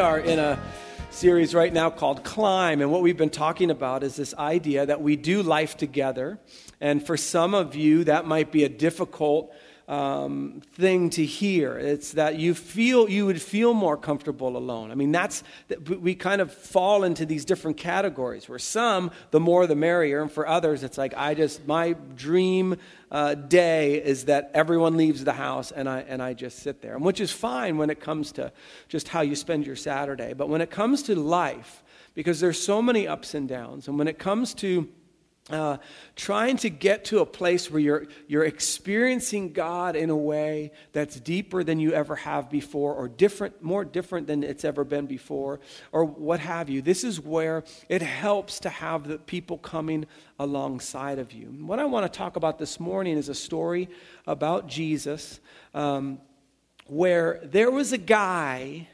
Are in a series right now called Climb, and what we've been talking about is this idea that we do life together. And for some of you, that might be a difficult um, thing to hear. It's that you feel you would feel more comfortable alone. I mean, that's we kind of fall into these different categories. Where some, the more the merrier, and for others, it's like I just my dream uh, day is that everyone leaves the house and I and I just sit there, and which is fine when it comes to just how you spend your Saturday. But when it comes to life, because there's so many ups and downs, and when it comes to uh, trying to get to a place where you're, you're experiencing God in a way that's deeper than you ever have before, or different, more different than it's ever been before, or what have you. This is where it helps to have the people coming alongside of you. What I want to talk about this morning is a story about Jesus um, where there was a guy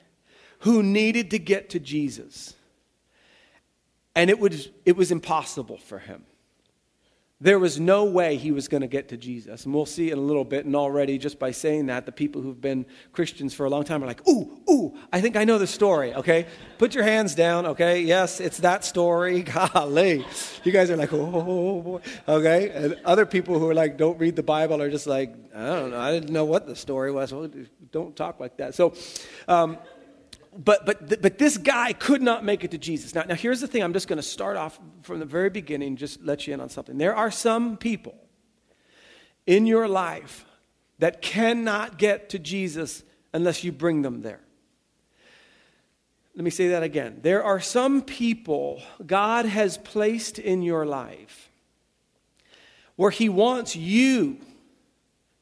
who needed to get to Jesus, and it was, it was impossible for him. There was no way he was going to get to Jesus. And we'll see in a little bit. And already, just by saying that, the people who've been Christians for a long time are like, ooh, ooh, I think I know the story, okay? Put your hands down, okay? Yes, it's that story. Golly. You guys are like, oh, boy, okay? And other people who are like, don't read the Bible are just like, I don't know. I didn't know what the story was. Well, don't talk like that. So, um, but, but, but this guy could not make it to Jesus. Now, now here's the thing I'm just going to start off from the very beginning, just let you in on something. There are some people in your life that cannot get to Jesus unless you bring them there. Let me say that again. There are some people God has placed in your life where He wants you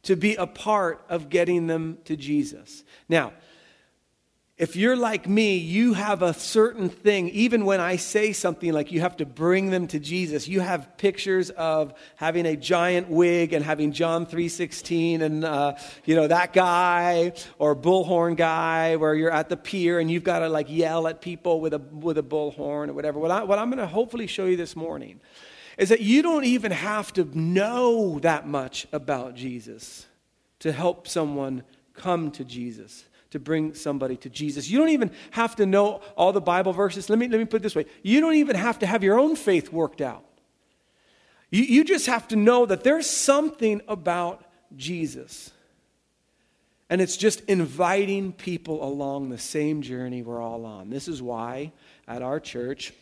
to be a part of getting them to Jesus. Now, if you're like me, you have a certain thing, even when I say something like you have to bring them to Jesus, you have pictures of having a giant wig and having John 3.16 and, uh, you know, that guy or bullhorn guy where you're at the pier and you've got to like yell at people with a, with a bullhorn or whatever. What, I, what I'm going to hopefully show you this morning is that you don't even have to know that much about Jesus to help someone come to Jesus to bring somebody to Jesus. You don't even have to know all the Bible verses. Let me, let me put it this way you don't even have to have your own faith worked out. You, you just have to know that there's something about Jesus. And it's just inviting people along the same journey we're all on. This is why at our church,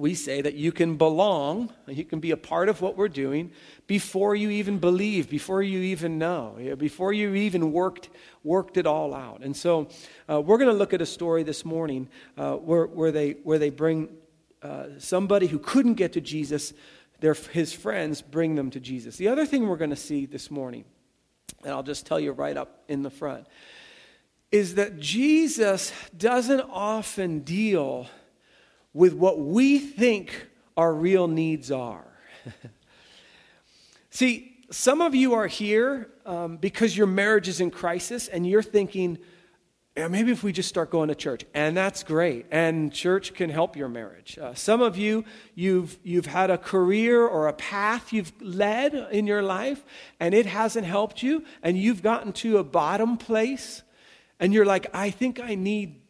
we say that you can belong, you can be a part of what we're doing before you even believe, before you even know, before you even worked, worked it all out. And so uh, we're going to look at a story this morning uh, where, where, they, where they bring uh, somebody who couldn't get to Jesus, their, his friends bring them to Jesus. The other thing we're going to see this morning, and I'll just tell you right up in the front, is that Jesus doesn't often deal with what we think our real needs are. See, some of you are here um, because your marriage is in crisis and you're thinking, yeah, maybe if we just start going to church, and that's great, and church can help your marriage. Uh, some of you, you've, you've had a career or a path you've led in your life, and it hasn't helped you, and you've gotten to a bottom place, and you're like, I think I need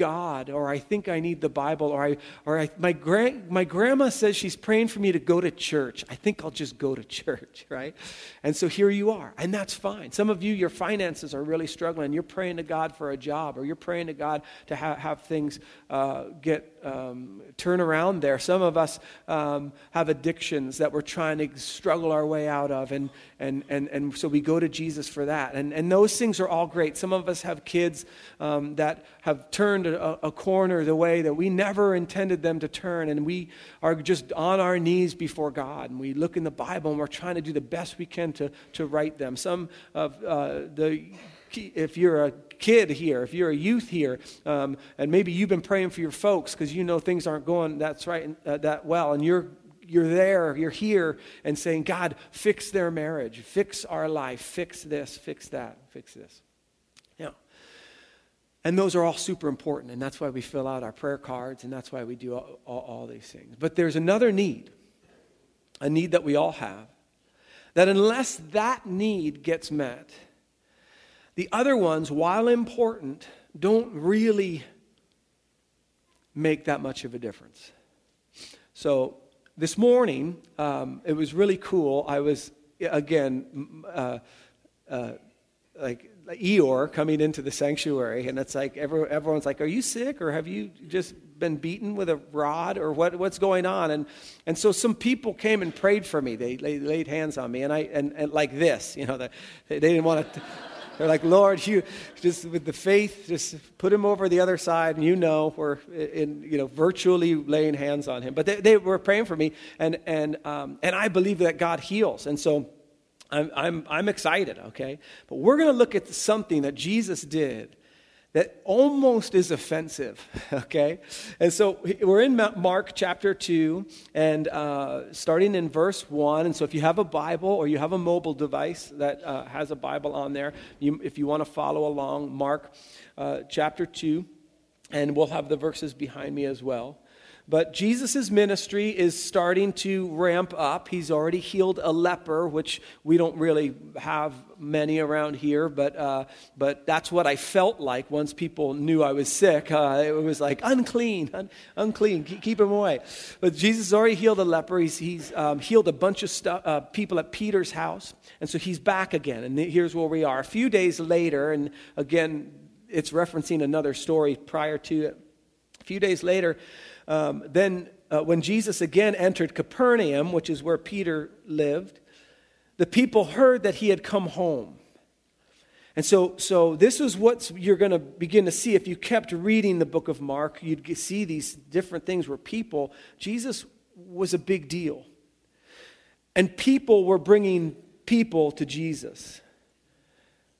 God, or I think I need the Bible, or, I, or I, my, grand, my grandma says she's praying for me to go to church. I think I'll just go to church, right? And so here you are, and that's fine. Some of you, your finances are really struggling. You're praying to God for a job, or you're praying to God to ha- have things uh, get um, turn around there. Some of us um, have addictions that we're trying to struggle our way out of, and, and, and, and so we go to Jesus for that. And, and those things are all great. Some of us have kids um, that have turned a, a corner the way that we never intended them to turn, and we are just on our knees before God, and we look in the Bible and we're trying to do the best we can to, to right them. Some of uh, the if you're a kid here, if you're a youth here, um, and maybe you've been praying for your folks because you know things aren't going that's right uh, that well, and you're you're there, you're here, and saying, God, fix their marriage, fix our life, fix this, fix that, fix this. Yeah. And those are all super important, and that's why we fill out our prayer cards, and that's why we do all, all, all these things. But there's another need, a need that we all have, that unless that need gets met, the other ones, while important, don't really make that much of a difference. So this morning, um, it was really cool. I was, again, uh, uh, like Eeyore coming into the sanctuary, and it's like every, everyone's like, Are you sick, or have you just been beaten with a rod, or what, what's going on? And, and so some people came and prayed for me. They, they laid hands on me, and, I, and, and like this, you know, they, they didn't want to. They're like, Lord, you just with the faith, just put him over the other side, and you know we're in, you know, virtually laying hands on him. But they, they were praying for me, and and um, and I believe that God heals, and so. I'm, I'm, I'm excited, okay? But we're going to look at something that Jesus did that almost is offensive, okay? And so we're in Mark chapter 2, and uh, starting in verse 1. And so if you have a Bible or you have a mobile device that uh, has a Bible on there, you, if you want to follow along, Mark uh, chapter 2, and we'll have the verses behind me as well. But Jesus' ministry is starting to ramp up. He's already healed a leper, which we don't really have many around here, but, uh, but that's what I felt like once people knew I was sick. Uh, it was like, unclean, un- unclean, keep, him away. But Jesus already healed a leper. He's, he's um, healed a bunch of stu- uh, people at Peter's house. And so he's back again. And here's where we are. A few days later, and again, it's referencing another story prior to it. A few days later, um, then, uh, when Jesus again entered Capernaum, which is where Peter lived, the people heard that he had come home. And so, so this is what you're going to begin to see. If you kept reading the book of Mark, you'd see these different things where people, Jesus was a big deal. And people were bringing people to Jesus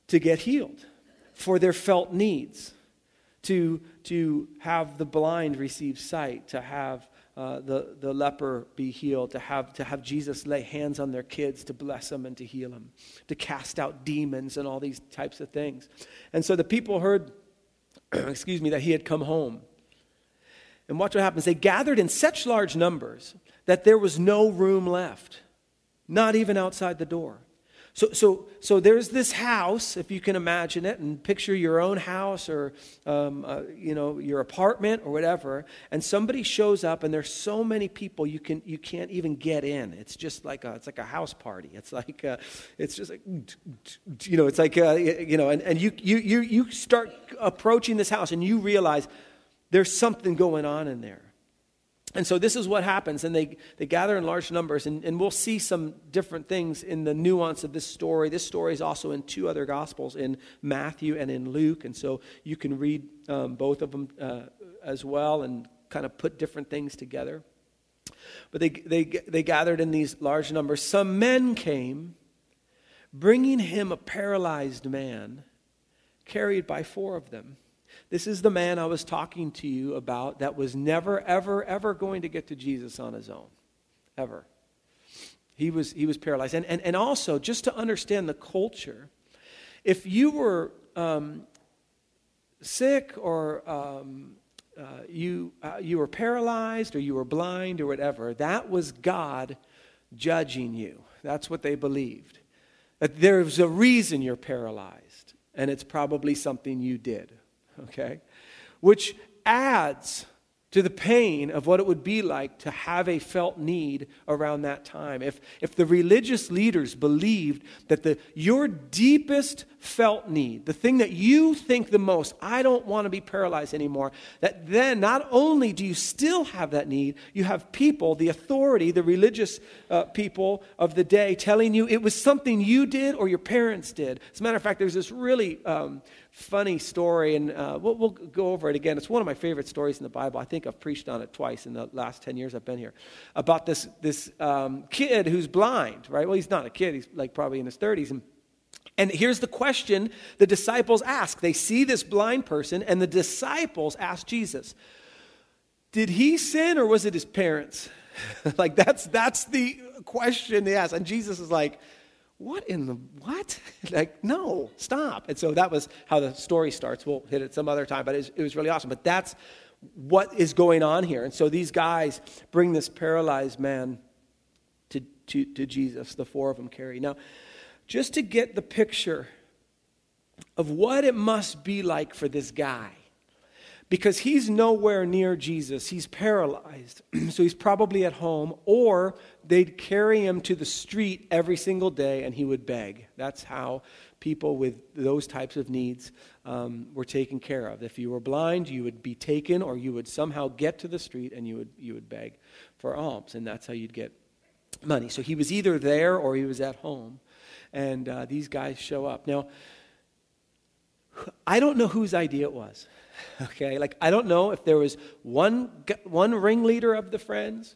to get healed for their felt needs to, to have the blind receive sight, to have uh, the, the leper be healed, to have, to have Jesus lay hands on their kids to bless them and to heal them, to cast out demons and all these types of things. And so the people heard, excuse me, that he had come home. And watch what happens. They gathered in such large numbers that there was no room left, not even outside the door. So, so, so there's this house, if you can imagine it, and picture your own house or, um, uh, you know, your apartment or whatever, and somebody shows up, and there's so many people you, can, you can't even get in. It's just like a, it's like a house party. It's like, a, it's just like, you know, it's like, a, you know, and, and you, you, you, you start approaching this house, and you realize there's something going on in there. And so this is what happens, and they, they gather in large numbers, and, and we'll see some different things in the nuance of this story. This story is also in two other Gospels, in Matthew and in Luke, and so you can read um, both of them uh, as well and kind of put different things together. But they, they, they gathered in these large numbers. Some men came, bringing him a paralyzed man, carried by four of them. This is the man I was talking to you about that was never, ever, ever going to get to Jesus on his own. Ever. He was, he was paralyzed. And, and, and also, just to understand the culture, if you were um, sick or um, uh, you, uh, you were paralyzed or you were blind or whatever, that was God judging you. That's what they believed. That there's a reason you're paralyzed, and it's probably something you did okay? Which adds to the pain of what it would be like to have a felt need around that time. If, if the religious leaders believed that the, your deepest felt need, the thing that you think the most, I don't want to be paralyzed anymore, that then not only do you still have that need, you have people, the authority, the religious uh, people of the day telling you it was something you did or your parents did. As a matter of fact, there's this really um, funny story, and uh, we'll, we'll, go over it again. It's one of my favorite stories in the Bible. I think I've preached on it twice in the last 10 years I've been here. About this, this um, kid who's blind, right? Well, he's not a kid, he's like probably in his 30s. And, and here's the question the disciples ask. They see this blind person, and the disciples ask Jesus, Did he sin or was it his parents? like, that's, that's the question they ask. And Jesus is like, what in the what? like, no, stop. And so that was how the story starts. We'll hit it some other time, but it was, it was, really awesome. But that's what is going on here. And so these guys bring this paralyzed man to, to, to Jesus, the four of them carry. Now, just to get the picture of what it must be like for this guy, because he's nowhere near Jesus. He's paralyzed. so he's probably at home, or they'd carry him to the street every single day and he would beg. That's how people with those types of needs um, were taken care of. If you were blind, you would be taken, or you would somehow get to the street and you would, you would beg for alms, and that's how you'd get money. So he was either there or he was at home. And uh, these guys show up. Now, I don't know whose idea it was. Okay, like I don't know if there was one one ringleader of the friends.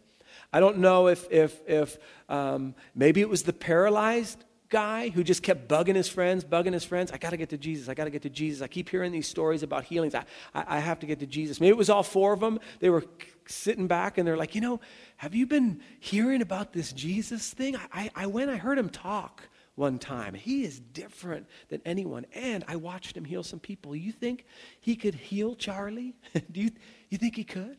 I don't know if if if um, maybe it was the paralyzed guy who just kept bugging his friends, bugging his friends. I got to get to Jesus. I got to get to Jesus. I keep hearing these stories about healings. I, I, I have to get to Jesus. Maybe it was all four of them. They were sitting back and they're like, you know, have you been hearing about this Jesus thing? I, I, I went, I heard him talk one time. He is different than anyone. And I watched him heal some people. You think he could heal Charlie? Do you, you think he could?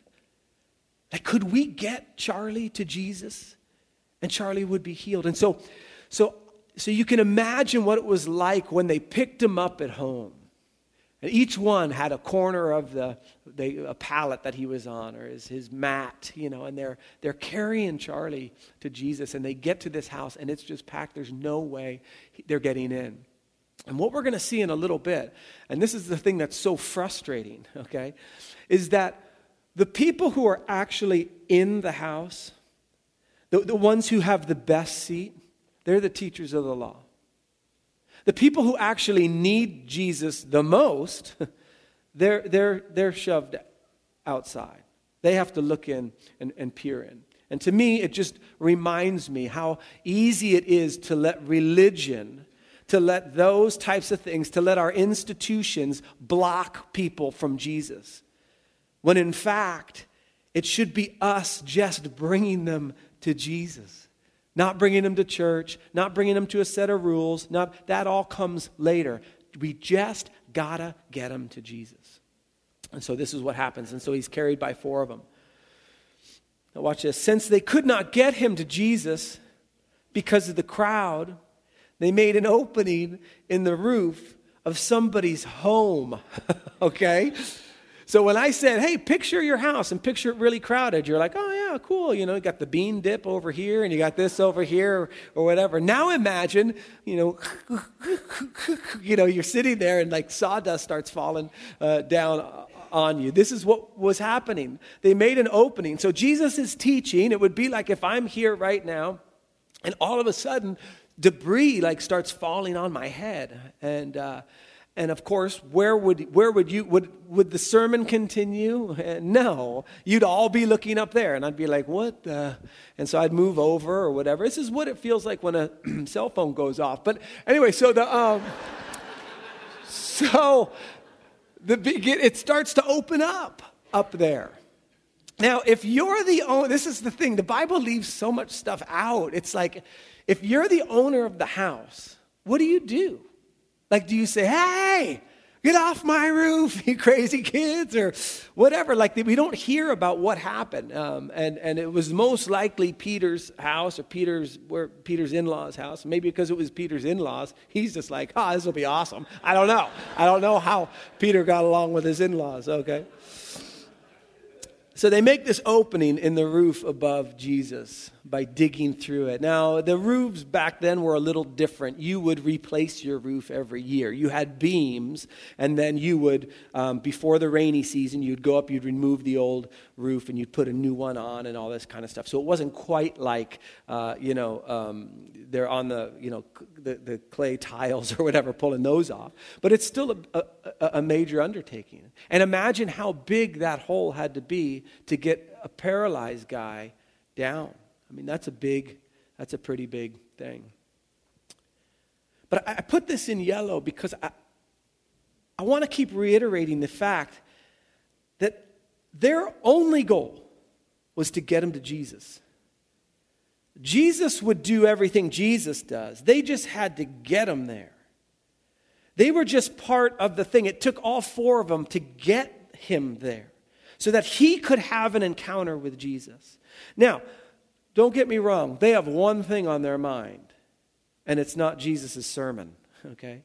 Like, could we get Charlie to Jesus? And Charlie would be healed. And so, so, so you can imagine what it was like when they picked him up at home. And each one had a corner of the, the, a pallet that he was on or his, his mat, you know, and they're, they're carrying Charlie to Jesus and they get to this house and it's just packed. There's no way they're getting in. And what we're going to see in a little bit, and this is the thing that's so frustrating, okay, is that the people who are actually in the house, the, the ones who have the best seat, they're the teachers of the law. The people who actually need Jesus the most, they're, they're, they're shoved outside. They have to look in and, and peer in. And to me, it just reminds me how easy it is to let religion, to let those types of things, to let our institutions block people from Jesus. When in fact, it should be us just bringing them to Jesus not bringing them to church, not bringing them to a set of rules, not that all comes later. We just gotta get them to Jesus. And so this is what happens. And so he's carried by four of them. Now watch this. Since they could not get him to Jesus because of the crowd, they made an opening in the roof of somebody's home. okay? So when I said, hey, picture your house and picture it really crowded, you're like, oh, yeah, cool. You know, you got the bean dip over here and you got this over here or whatever. Now imagine, you know, you know, you're sitting there and like sawdust starts falling uh, down on you. This is what was happening. They made an opening. So Jesus is teaching. It would be like if I'm here right now and all of a sudden debris like starts falling on my head. And, uh, and of course, where would, where would you, would, would the sermon continue? No. You'd all be looking up there. And I'd be like, what the? And so I'd move over or whatever. This is what it feels like when a cell phone goes off. But anyway, so the, um, so the, it starts to open up up there. Now, if you're the owner, this is the thing, the Bible leaves so much stuff out. It's like, if you're the owner of the house, what do you do? Like, do you say, hey, get off my roof, you crazy kids, or whatever? Like, we don't hear about what happened. Um, and, and it was most likely Peter's house or Peter's, where Peter's in law's house. Maybe because it was Peter's in laws, he's just like, oh, this will be awesome. I don't know. I don't know how Peter got along with his in laws, okay? So they make this opening in the roof above Jesus by digging through it. Now, the roofs back then were a little different. You would replace your roof every year. You had beams, and then you would, um, before the rainy season, you'd go up, you'd remove the old roof, and you'd put a new one on, and all this kind of stuff. So it wasn't quite like, uh, you know, um, they're on the, you know, the, the clay tiles or whatever, pulling those off. But it's still a, a, a major undertaking. And imagine how big that hole had to be to get a paralyzed guy down. I mean, that's a big, that's a pretty big thing. But I, I put this in yellow because I, I want to keep reiterating the fact their only goal was to get him to Jesus. Jesus would do everything Jesus does. They just had to get him there. They were just part of the thing. It took all four of them to get him there so that he could have an encounter with Jesus. Now, don't get me wrong, they have one thing on their mind, and it's not Jesus' sermon, okay?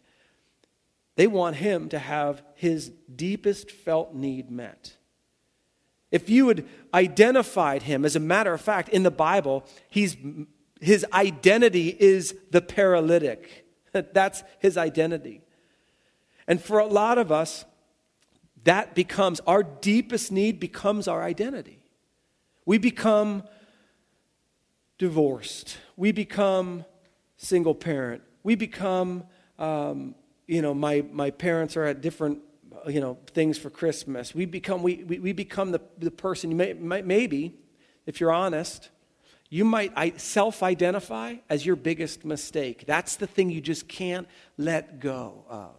They want him to have his deepest felt need met. If you had identified him, as a matter of fact, in the Bible, he's, his identity is the paralytic. That's his identity. And for a lot of us, that becomes our deepest need, becomes our identity. We become divorced, we become single parent, we become, um, you know, my, my parents are at different you know, things for Christmas. We become, we, we, we become the, the person, you may, maybe, if you're honest, you might self identify as your biggest mistake. That's the thing you just can't let go of.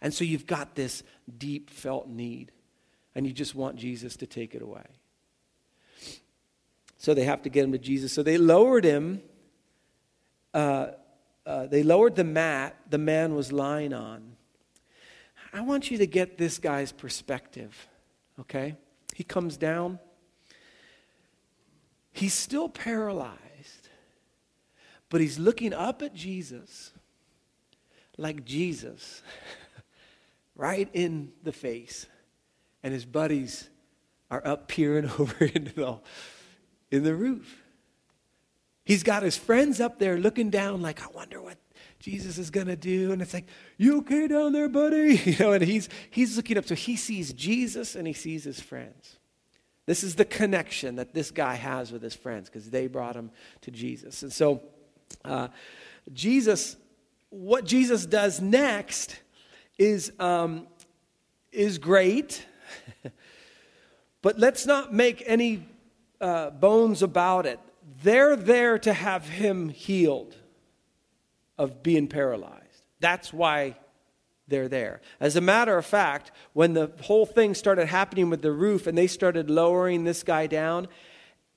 And so you've got this deep felt need, and you just want Jesus to take it away. So they have to get him to Jesus. So they lowered him. Uh, uh, they lowered the mat the man was lying on. I want you to get this guy's perspective, okay? He comes down. He's still paralyzed, but he's looking up at Jesus like Jesus right in the face. And his buddies are up peering over into the, in the roof. He's got his friends up there looking down, like, I wonder what Jesus is going to do. And it's like, You okay down there, buddy? You know, and he's, he's looking up. So he sees Jesus and he sees his friends. This is the connection that this guy has with his friends because they brought him to Jesus. And so, uh, Jesus, what Jesus does next is, um, is great, but let's not make any uh, bones about it. They're there to have him healed of being paralyzed. That's why they're there. As a matter of fact, when the whole thing started happening with the roof and they started lowering this guy down,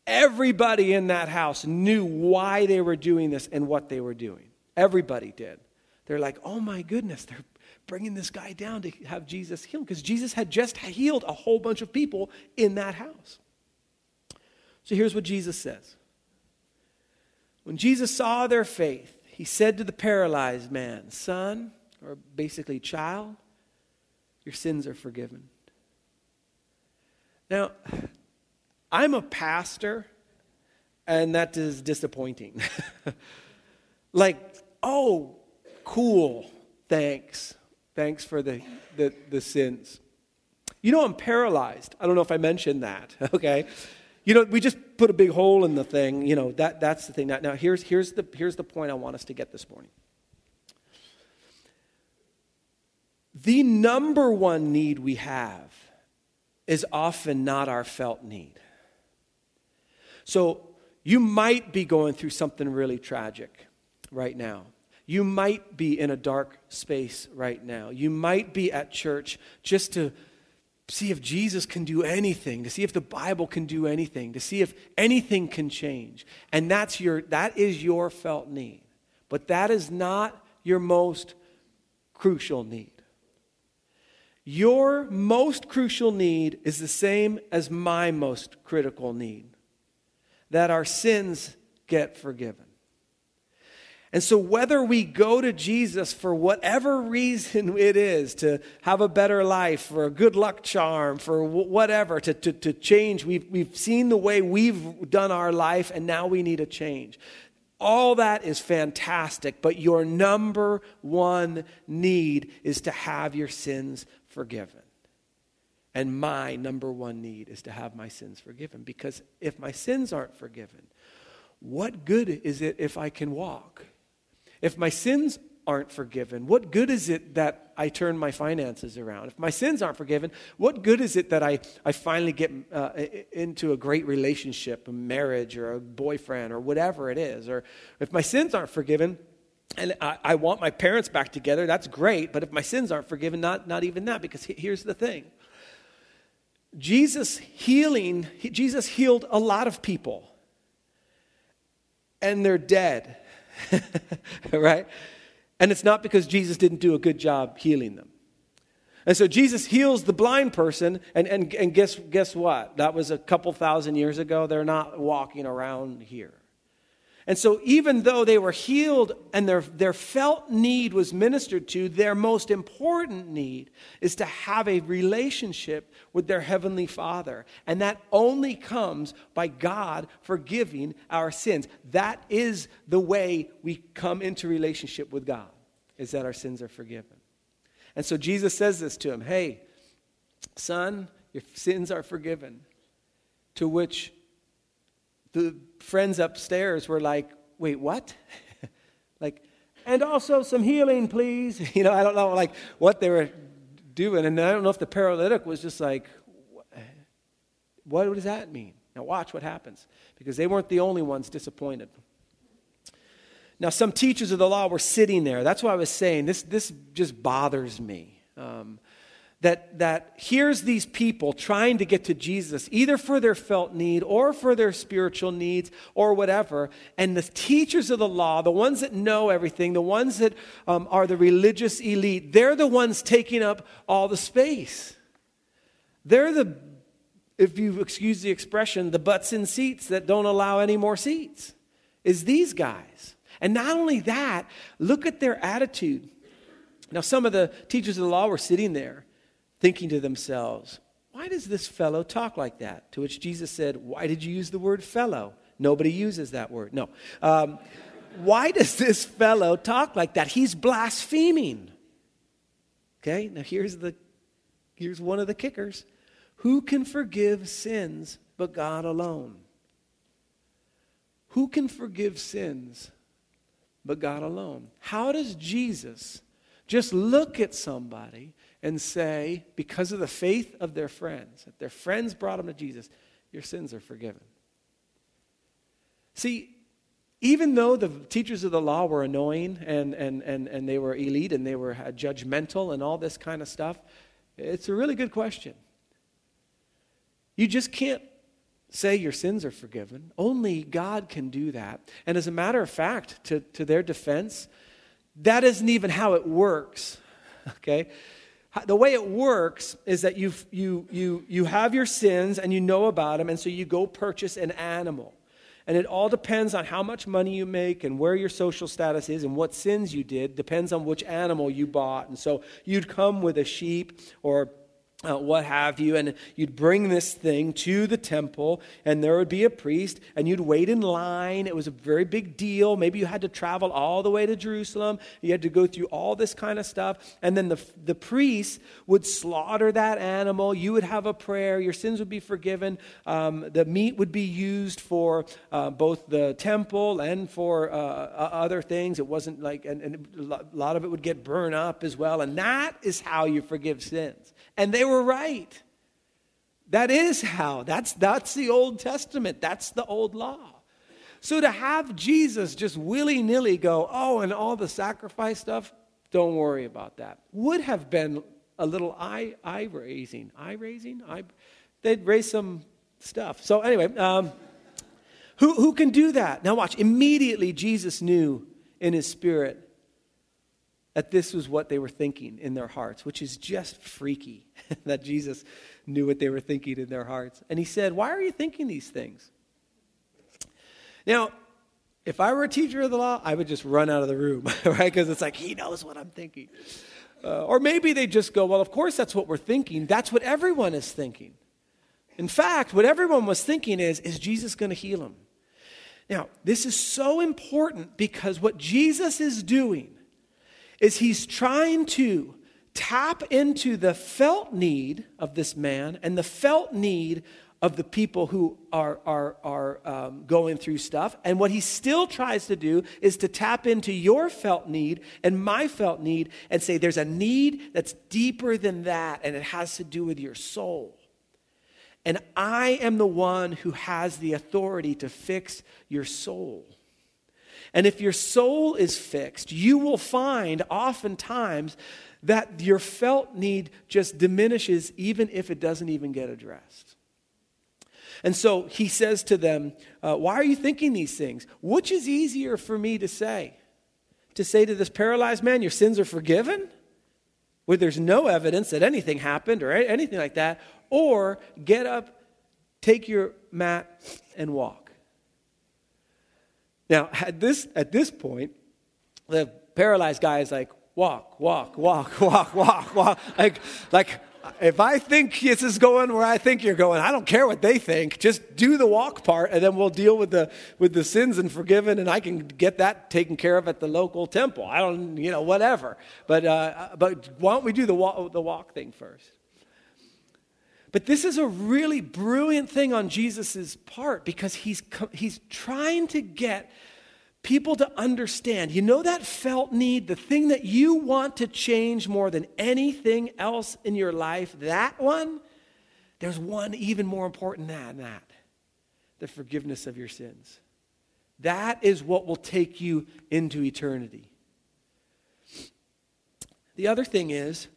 everybody in that house knew why they were doing this and what they were doing. Everybody did. They're like, oh my goodness, they're bringing this guy down to have Jesus heal because Jesus had just healed a whole bunch of people in that house. So here's what Jesus says When Jesus saw their faith, he said to the paralyzed man, Son, or basically child, your sins are forgiven. Now, I'm a pastor, and that is disappointing. like, oh, cool, thanks. Thanks for the, the, the sins. You know, I'm paralyzed. I don't know if I mentioned that, okay? You know, we just put a big hole in the thing. You know, that, that's the thing. Now, now here's, here's, the, here's the point I want us to get this morning. The number one need we have is often not our felt need. So you might be going through something really tragic right now. You might be in a dark space right now. You might be at church just to see if Jesus can do anything, to see if the Bible can do anything, to see if anything can change. And that's your that is your felt need. But that is not your most crucial need. Your most crucial need is the same as my most critical need. That our sins get forgiven. And so, whether we go to Jesus for whatever reason it is to have a better life, for a good luck charm, for whatever, to, to, to change, we've, we've seen the way we've done our life and now we need a change. All that is fantastic, but your number one need is to have your sins forgiven. And my number one need is to have my sins forgiven. Because if my sins aren't forgiven, what good is it if I can walk? If my sins aren't forgiven, what good is it that I turn my finances around? If my sins aren't forgiven, what good is it that I, I finally get uh, into a great relationship, a marriage, or a boyfriend, or whatever it is? Or if my sins aren't forgiven, and I, I want my parents back together, that's great, but if my sins aren't forgiven, not, not even that, because here's the thing. Jesus healing, Jesus healed a lot of people, and they're dead. right? And it's not because Jesus didn't do a good job healing them. And so Jesus heals the blind person, and, and, and guess, guess what? That was a couple thousand years ago. They're not walking around here. And so, even though they were healed and their, their felt need was ministered to, their most important need is to have a relationship with their Heavenly Father. And that only comes by God forgiving our sins. That is the way we come into relationship with God, is that our sins are forgiven. And so, Jesus says this to him Hey, son, your sins are forgiven. To which the friends upstairs were like, wait, what? like, and also some healing, please. You know, I don't know like what they were doing. And I don't know if the paralytic was just like, what does that mean? Now watch what happens. Because they weren't the only ones disappointed. Now, some teachers of the law were sitting there. That's why I was saying this, this just bothers me. Um, that, that here's these people trying to get to Jesus, either for their felt need or for their spiritual needs or whatever. And the teachers of the law, the ones that know everything, the ones that um, are the religious elite, they're the ones taking up all the space. They're the, if you excuse the expression, the butts in seats that don't allow any more seats, is these guys. And not only that, look at their attitude. Now, some of the teachers of the law were sitting there thinking to themselves, Why does this fellow talk like that? To which Jesus said, Why did you use the word fellow? Nobody uses that word. No. Um, why does this fellow talk like that? He's blaspheming. Okay, now here's, the, here's one of the kickers. Who can forgive sins but God alone? Who can forgive sins but God alone? How does Jesus just look at somebody and say, because of the faith of their friends, that their friends brought them to Jesus, your sins are forgiven. See, even though the teachers of the law were annoying and, and, and, and they were elite and they were judgmental and all this kind of stuff, it's a really good question. You just can't say your sins are forgiven. Only God can do that. And as a matter of fact, to, to their defense, that isn't even how it works. Okay? The way it works is that you, you, you, you have your sins and you know about them, and so you go purchase an animal. And it all depends on how much money you make and where your social status is and what sins you did, depends on which animal you bought. And so you'd come with a sheep or uh, what have you, and you'd bring this thing to the temple, and there would be a priest, and you'd wait in line. It was a very big deal. Maybe you had to travel all the way to Jerusalem. You had to go through all this kind of stuff. And then the, the priest would slaughter that animal. You would have a prayer. Your sins would be forgiven. Um, the meat would be used for uh, both the temple and for uh, other things. It wasn't like, and, and a lot of it would get burned up as well. And that is how you forgive sins. And they were right. That is how. That's, that's the Old Testament. That's the old law. So to have Jesus just willy nilly go, oh, and all the sacrifice stuff, don't worry about that, would have been a little eye, eye raising. Eye raising? Eye, they'd raise some stuff. So, anyway, um, who, who can do that? Now, watch. Immediately, Jesus knew in his spirit that this was what they were thinking in their hearts, which is just freaky that Jesus knew what they were thinking in their hearts. And he said, Why are you thinking these things? Now, if I were a teacher of the law, I would just run out of the room, right? Because it's like, he knows what I'm thinking. Uh, or maybe they just go, Well, of course, that's what we're thinking. That's what everyone is thinking. In fact, what everyone was thinking is, Is Jesus going to heal him? Now, this is so important because what Jesus is doing is he's trying to tap into the felt need of this man and the felt need of the people who are, are, are um, going through stuff. And what he still tries to do is to tap into your felt need and my felt need and say there's a need that's deeper than that, and it has to do with your soul. And I am the one who has the authority to fix your soul. And if your soul is fixed, you will find oftentimes that your felt need just diminishes even if it doesn't even get addressed. And so he says to them, uh, Why are you thinking these things? Which is easier for me to say? To say to this paralyzed man, Your sins are forgiven? Where there's no evidence that anything happened or anything like that, or get up, take your mat, and walk. Now, at this, at this point, the paralyzed guy is like, walk, walk, walk, walk, walk, walk. Like, like if I think this is going where I think you're going, I don't care what they think. Just do the walk part, and then we'll deal with the with the sins and forgiven, and I can get that taken care of at the local temple. I don't, you know, whatever. But uh, but why don't we do the walk, the walk thing first? But this is a really brilliant thing on Jesus' part because he's, he's trying to get people to understand. You know that felt need, the thing that you want to change more than anything else in your life, that one? There's one even more important than that the forgiveness of your sins. That is what will take you into eternity. The other thing is,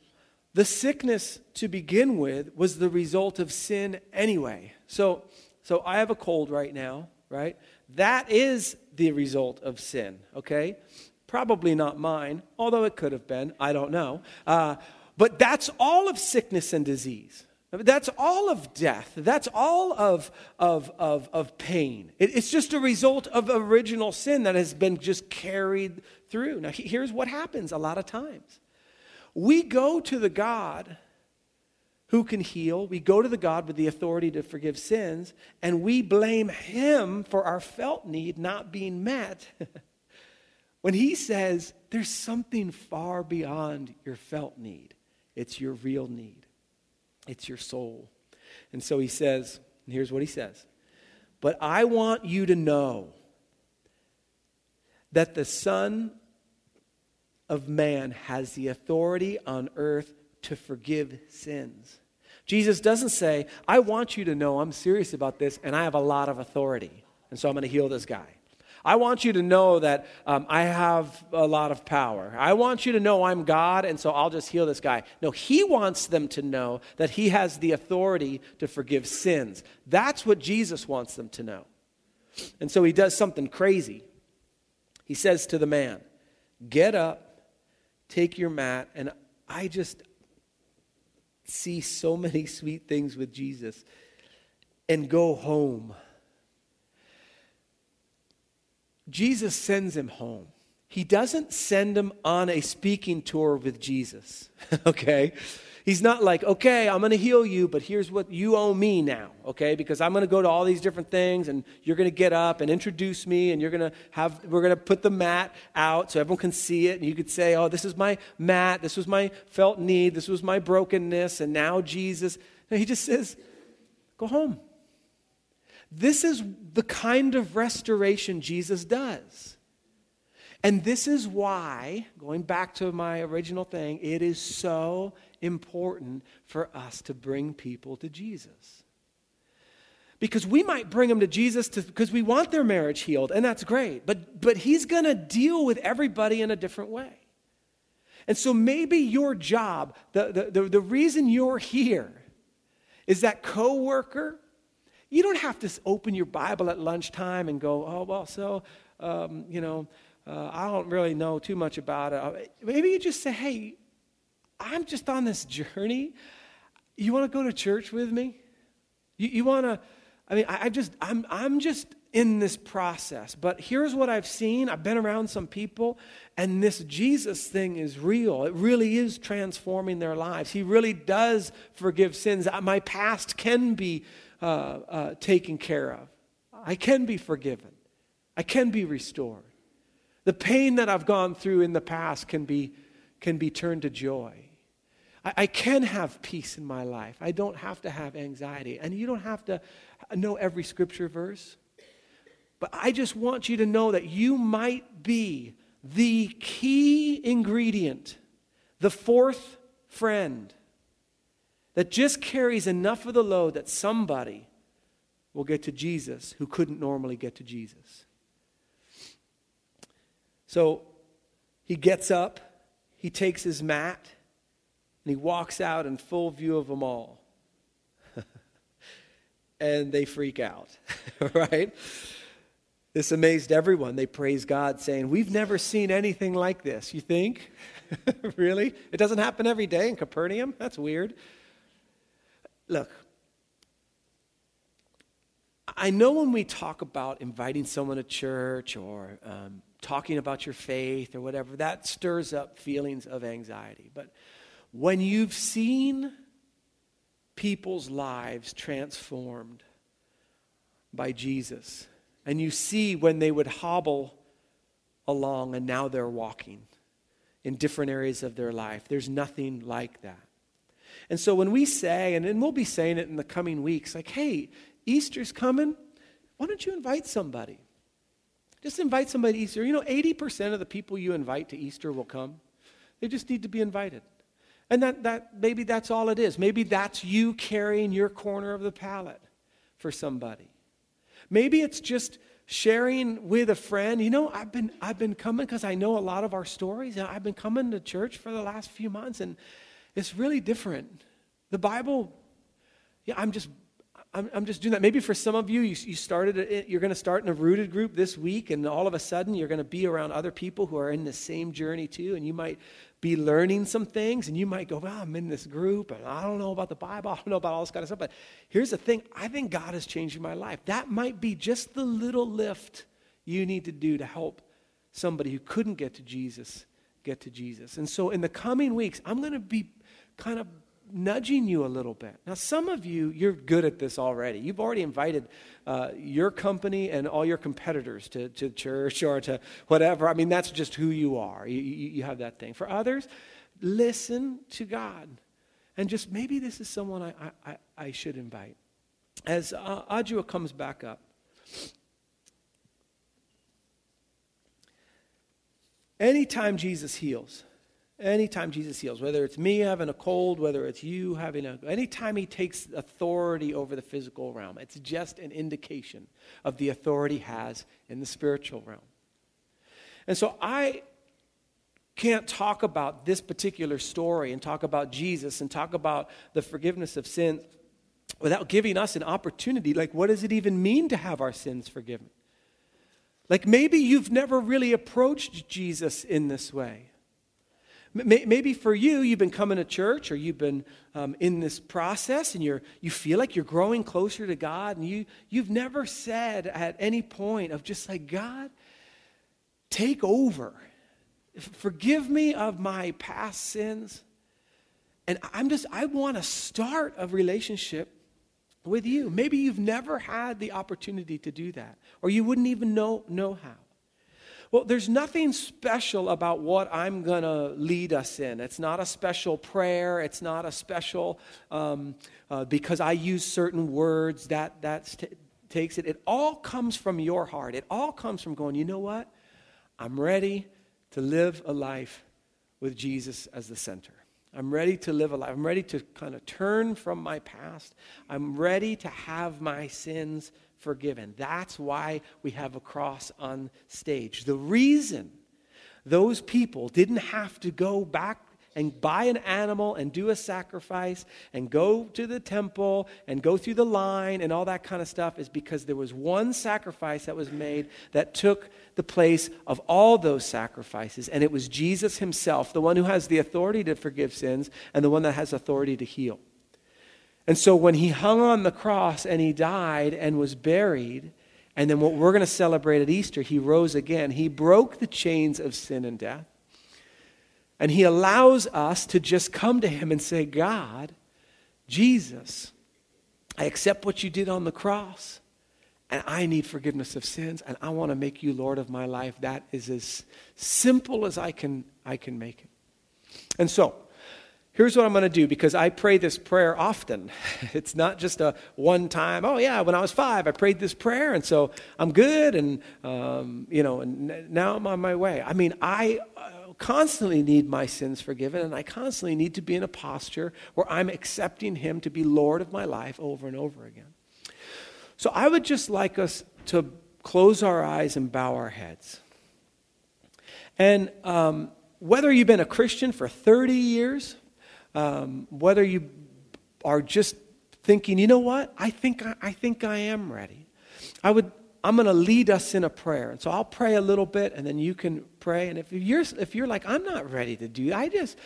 the sickness to begin with was the result of sin anyway. So, so I have a cold right now, right? That is the result of sin, okay? Probably not mine, although it could have been. I don't know. Uh, but that's all of sickness and disease. That's all of death. That's all of, of, of, of pain. It, it's just a result of original sin that has been just carried through. Now, here's what happens a lot of times we go to the God who can heal. We go to the God with the authority to forgive sins, and we blame Him for our felt need not being met. when He says there's something far beyond your felt need, it's your real need, it's your soul. And so He says, and here's what He says But I want you to know that the Son of Man has the authority on earth to forgive sins. Jesus doesn't say, I want you to know I'm serious about this and I have a lot of authority, and so I'm going to heal this guy. I want you to know that um, I have a lot of power. I want you to know I'm God, and so I'll just heal this guy. No, he wants them to know that he has the authority to forgive sins. That's what Jesus wants them to know. And so he does something crazy. He says to the man, Get up, take your mat, and I just, see so many sweet things with Jesus and go home. Jesus sends him home. He doesn't send him on a speaking tour with Jesus, okay? He's not like, okay, I'm going to heal you, but here's what you owe me now, okay? Because I'm going to go to all these different things, and you're going to get up and introduce me, and you're going to have, we're going to put the mat out so everyone can see it, and you could say, oh, this is my mat, this was my felt need, this was my brokenness, and now Jesus. He just says, go home. This is the kind of restoration Jesus does. And this is why, going back to my original thing, it is so important for us to bring people to Jesus. Because we might bring them to Jesus because we want their marriage healed, and that's great. But, but He's going to deal with everybody in a different way. And so maybe your job, the, the, the, the reason you're here, is that coworker. You don't have to open your Bible at lunchtime and go, oh, well, so, um, you know, uh, I don't really know too much about it. Maybe you just say, hey, I'm just on this journey. You want to go to church with me? You, you want to, I mean, I, I just, I'm, I'm just in this process. But here's what I've seen. I've been around some people, and this Jesus thing is real. It really is transforming their lives. He really does forgive sins. My past can be uh, uh, taken care of, I can be forgiven, I can be restored. The pain that I've gone through in the past can be, can be turned to joy. I, I can have peace in my life. I don't have to have anxiety. And you don't have to know every scripture verse. But I just want you to know that you might be the key ingredient, the fourth friend that just carries enough of the load that somebody will get to Jesus who couldn't normally get to Jesus. So he gets up, he takes his mat, and he walks out in full view of them all. and they freak out, right? This amazed everyone. They praise God, saying, We've never seen anything like this. You think? really? It doesn't happen every day in Capernaum? That's weird. Look, I know when we talk about inviting someone to church or um, talking about your faith or whatever, that stirs up feelings of anxiety. But when you've seen people's lives transformed by Jesus, and you see when they would hobble along and now they're walking in different areas of their life, there's nothing like that. And so when we say, and, we'll be saying it in the coming weeks, like, hey, Easter's coming, why don't you invite somebody? Just invite somebody to Easter. You know, 80% of the people you invite to Easter will come. They just need to be invited. And that, that maybe that's all it is. Maybe that's you carrying your corner of the pallet for somebody. Maybe it's just sharing with a friend, you know, I've been I've been coming because I know a lot of our stories, I've been coming to church for the last few months, and it's really different. The Bible, yeah, I'm just I'm, I'm just doing that. Maybe for some of you, you, you started, you're going to start in a rooted group this week, and all of a sudden you're going to be around other people who are in the same journey too, and you might be learning some things, and you might go, well, I'm in this group, and I don't know about the Bible, I don't know about all this kind of stuff. But here's the thing I think God is changing my life. That might be just the little lift you need to do to help somebody who couldn't get to Jesus get to Jesus. And so in the coming weeks, I'm going to be kind of nudging you a little bit. Now, some of you, you're good at this already. You've already invited uh, your company and all your competitors to, to church or to whatever. I mean, that's just who you are. You, you, you have that thing. For others, listen to God. And just maybe this is someone I, I, I should invite. As uh, Adjua comes back up, anytime Jesus heals, Anytime Jesus heals, whether it's me having a cold, whether it's you having a, anytime he takes authority over the physical realm, it's just an indication of the authority he has in the spiritual realm. And so I can't talk about this particular story and talk about Jesus and talk about the forgiveness of sins without giving us an opportunity. Like, what does it even mean to have our sins forgiven? Like, maybe you've never really approached Jesus in this way. Maybe for you, you've been coming to church or you've been um, in this process and you're, you feel like you're growing closer to God and you, you've never said at any point of just like, God, take over. Forgive me of my past sins. And I'm just, I want to start a relationship with you. Maybe you've never had the opportunity to do that or you wouldn't even know, know how. Well, there's nothing special about what I'm going to lead us in. It's not a special prayer. It's not a special, um, uh, because I use certain words, that, that t- takes it. It all comes from your heart. It all comes from going, you know what? I'm ready to live a life with Jesus as the center. I'm ready to live a life. I'm ready to kind of turn from my past. I'm ready to have my sins forgiven. That's why we have a cross on stage. The reason those people didn't have to go back and buy an animal and do a sacrifice and go to the temple and go through the line and all that kind of stuff is because there was one sacrifice that was made that took the place of all those sacrifices. And it was Jesus himself, the one who has the authority to forgive sins and the one that has authority to heal. And so when he hung on the cross and he died and was buried, and then what we're going to celebrate at Easter, he rose again. He broke the chains of sin and death. And he allows us to just come to him and say, God, Jesus, I accept what you did on the cross, and I need forgiveness of sins, and I want to make you Lord of my life. That is as simple as I can, I can make it. And so, here's what I'm going to do because I pray this prayer often. It's not just a one time, oh, yeah, when I was five, I prayed this prayer, and so I'm good, and, um, you know, and now I'm on my way. I mean, I uh, constantly need my sins forgiven, and I constantly need to be in a posture where I'm accepting Him to be Lord of my life over and over again. So I would just like us to close our eyes and bow our heads. And um, whether you've been a Christian for 30 years, um, whether you are just thinking, you know what, I think I, I think I am ready. I would, I'm going to lead us in a prayer, and so I'll pray a little bit, and then you can pray. And if you're if you're like, I'm not ready to do, I just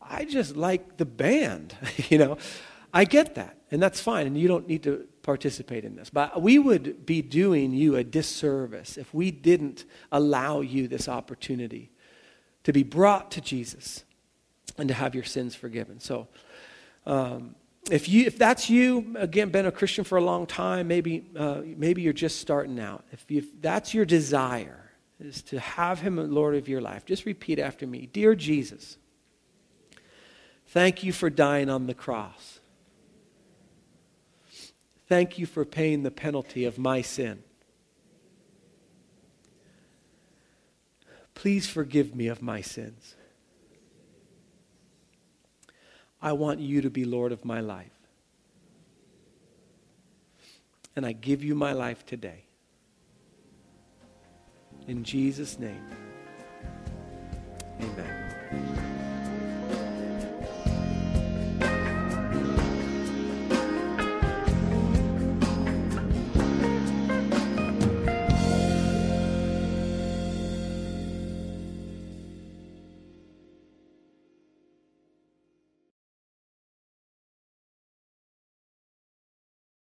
I just like the band, you know, I get that. And that's fine, and you don't need to participate in this. But we would be doing you a disservice if we didn't allow you this opportunity to be brought to Jesus and to have your sins forgiven. So, um, if you if that's you again been a christian for a long time maybe uh, maybe you're just starting out. If, you, if that's your desire is to have him lord of your life just repeat after me. Dear jesus thank you for dying on the cross. Thank you for paying the penalty of my sin. Please forgive me of my sins I want you to be Lord of my life. And I give you my life today. In Jesus' name, amen.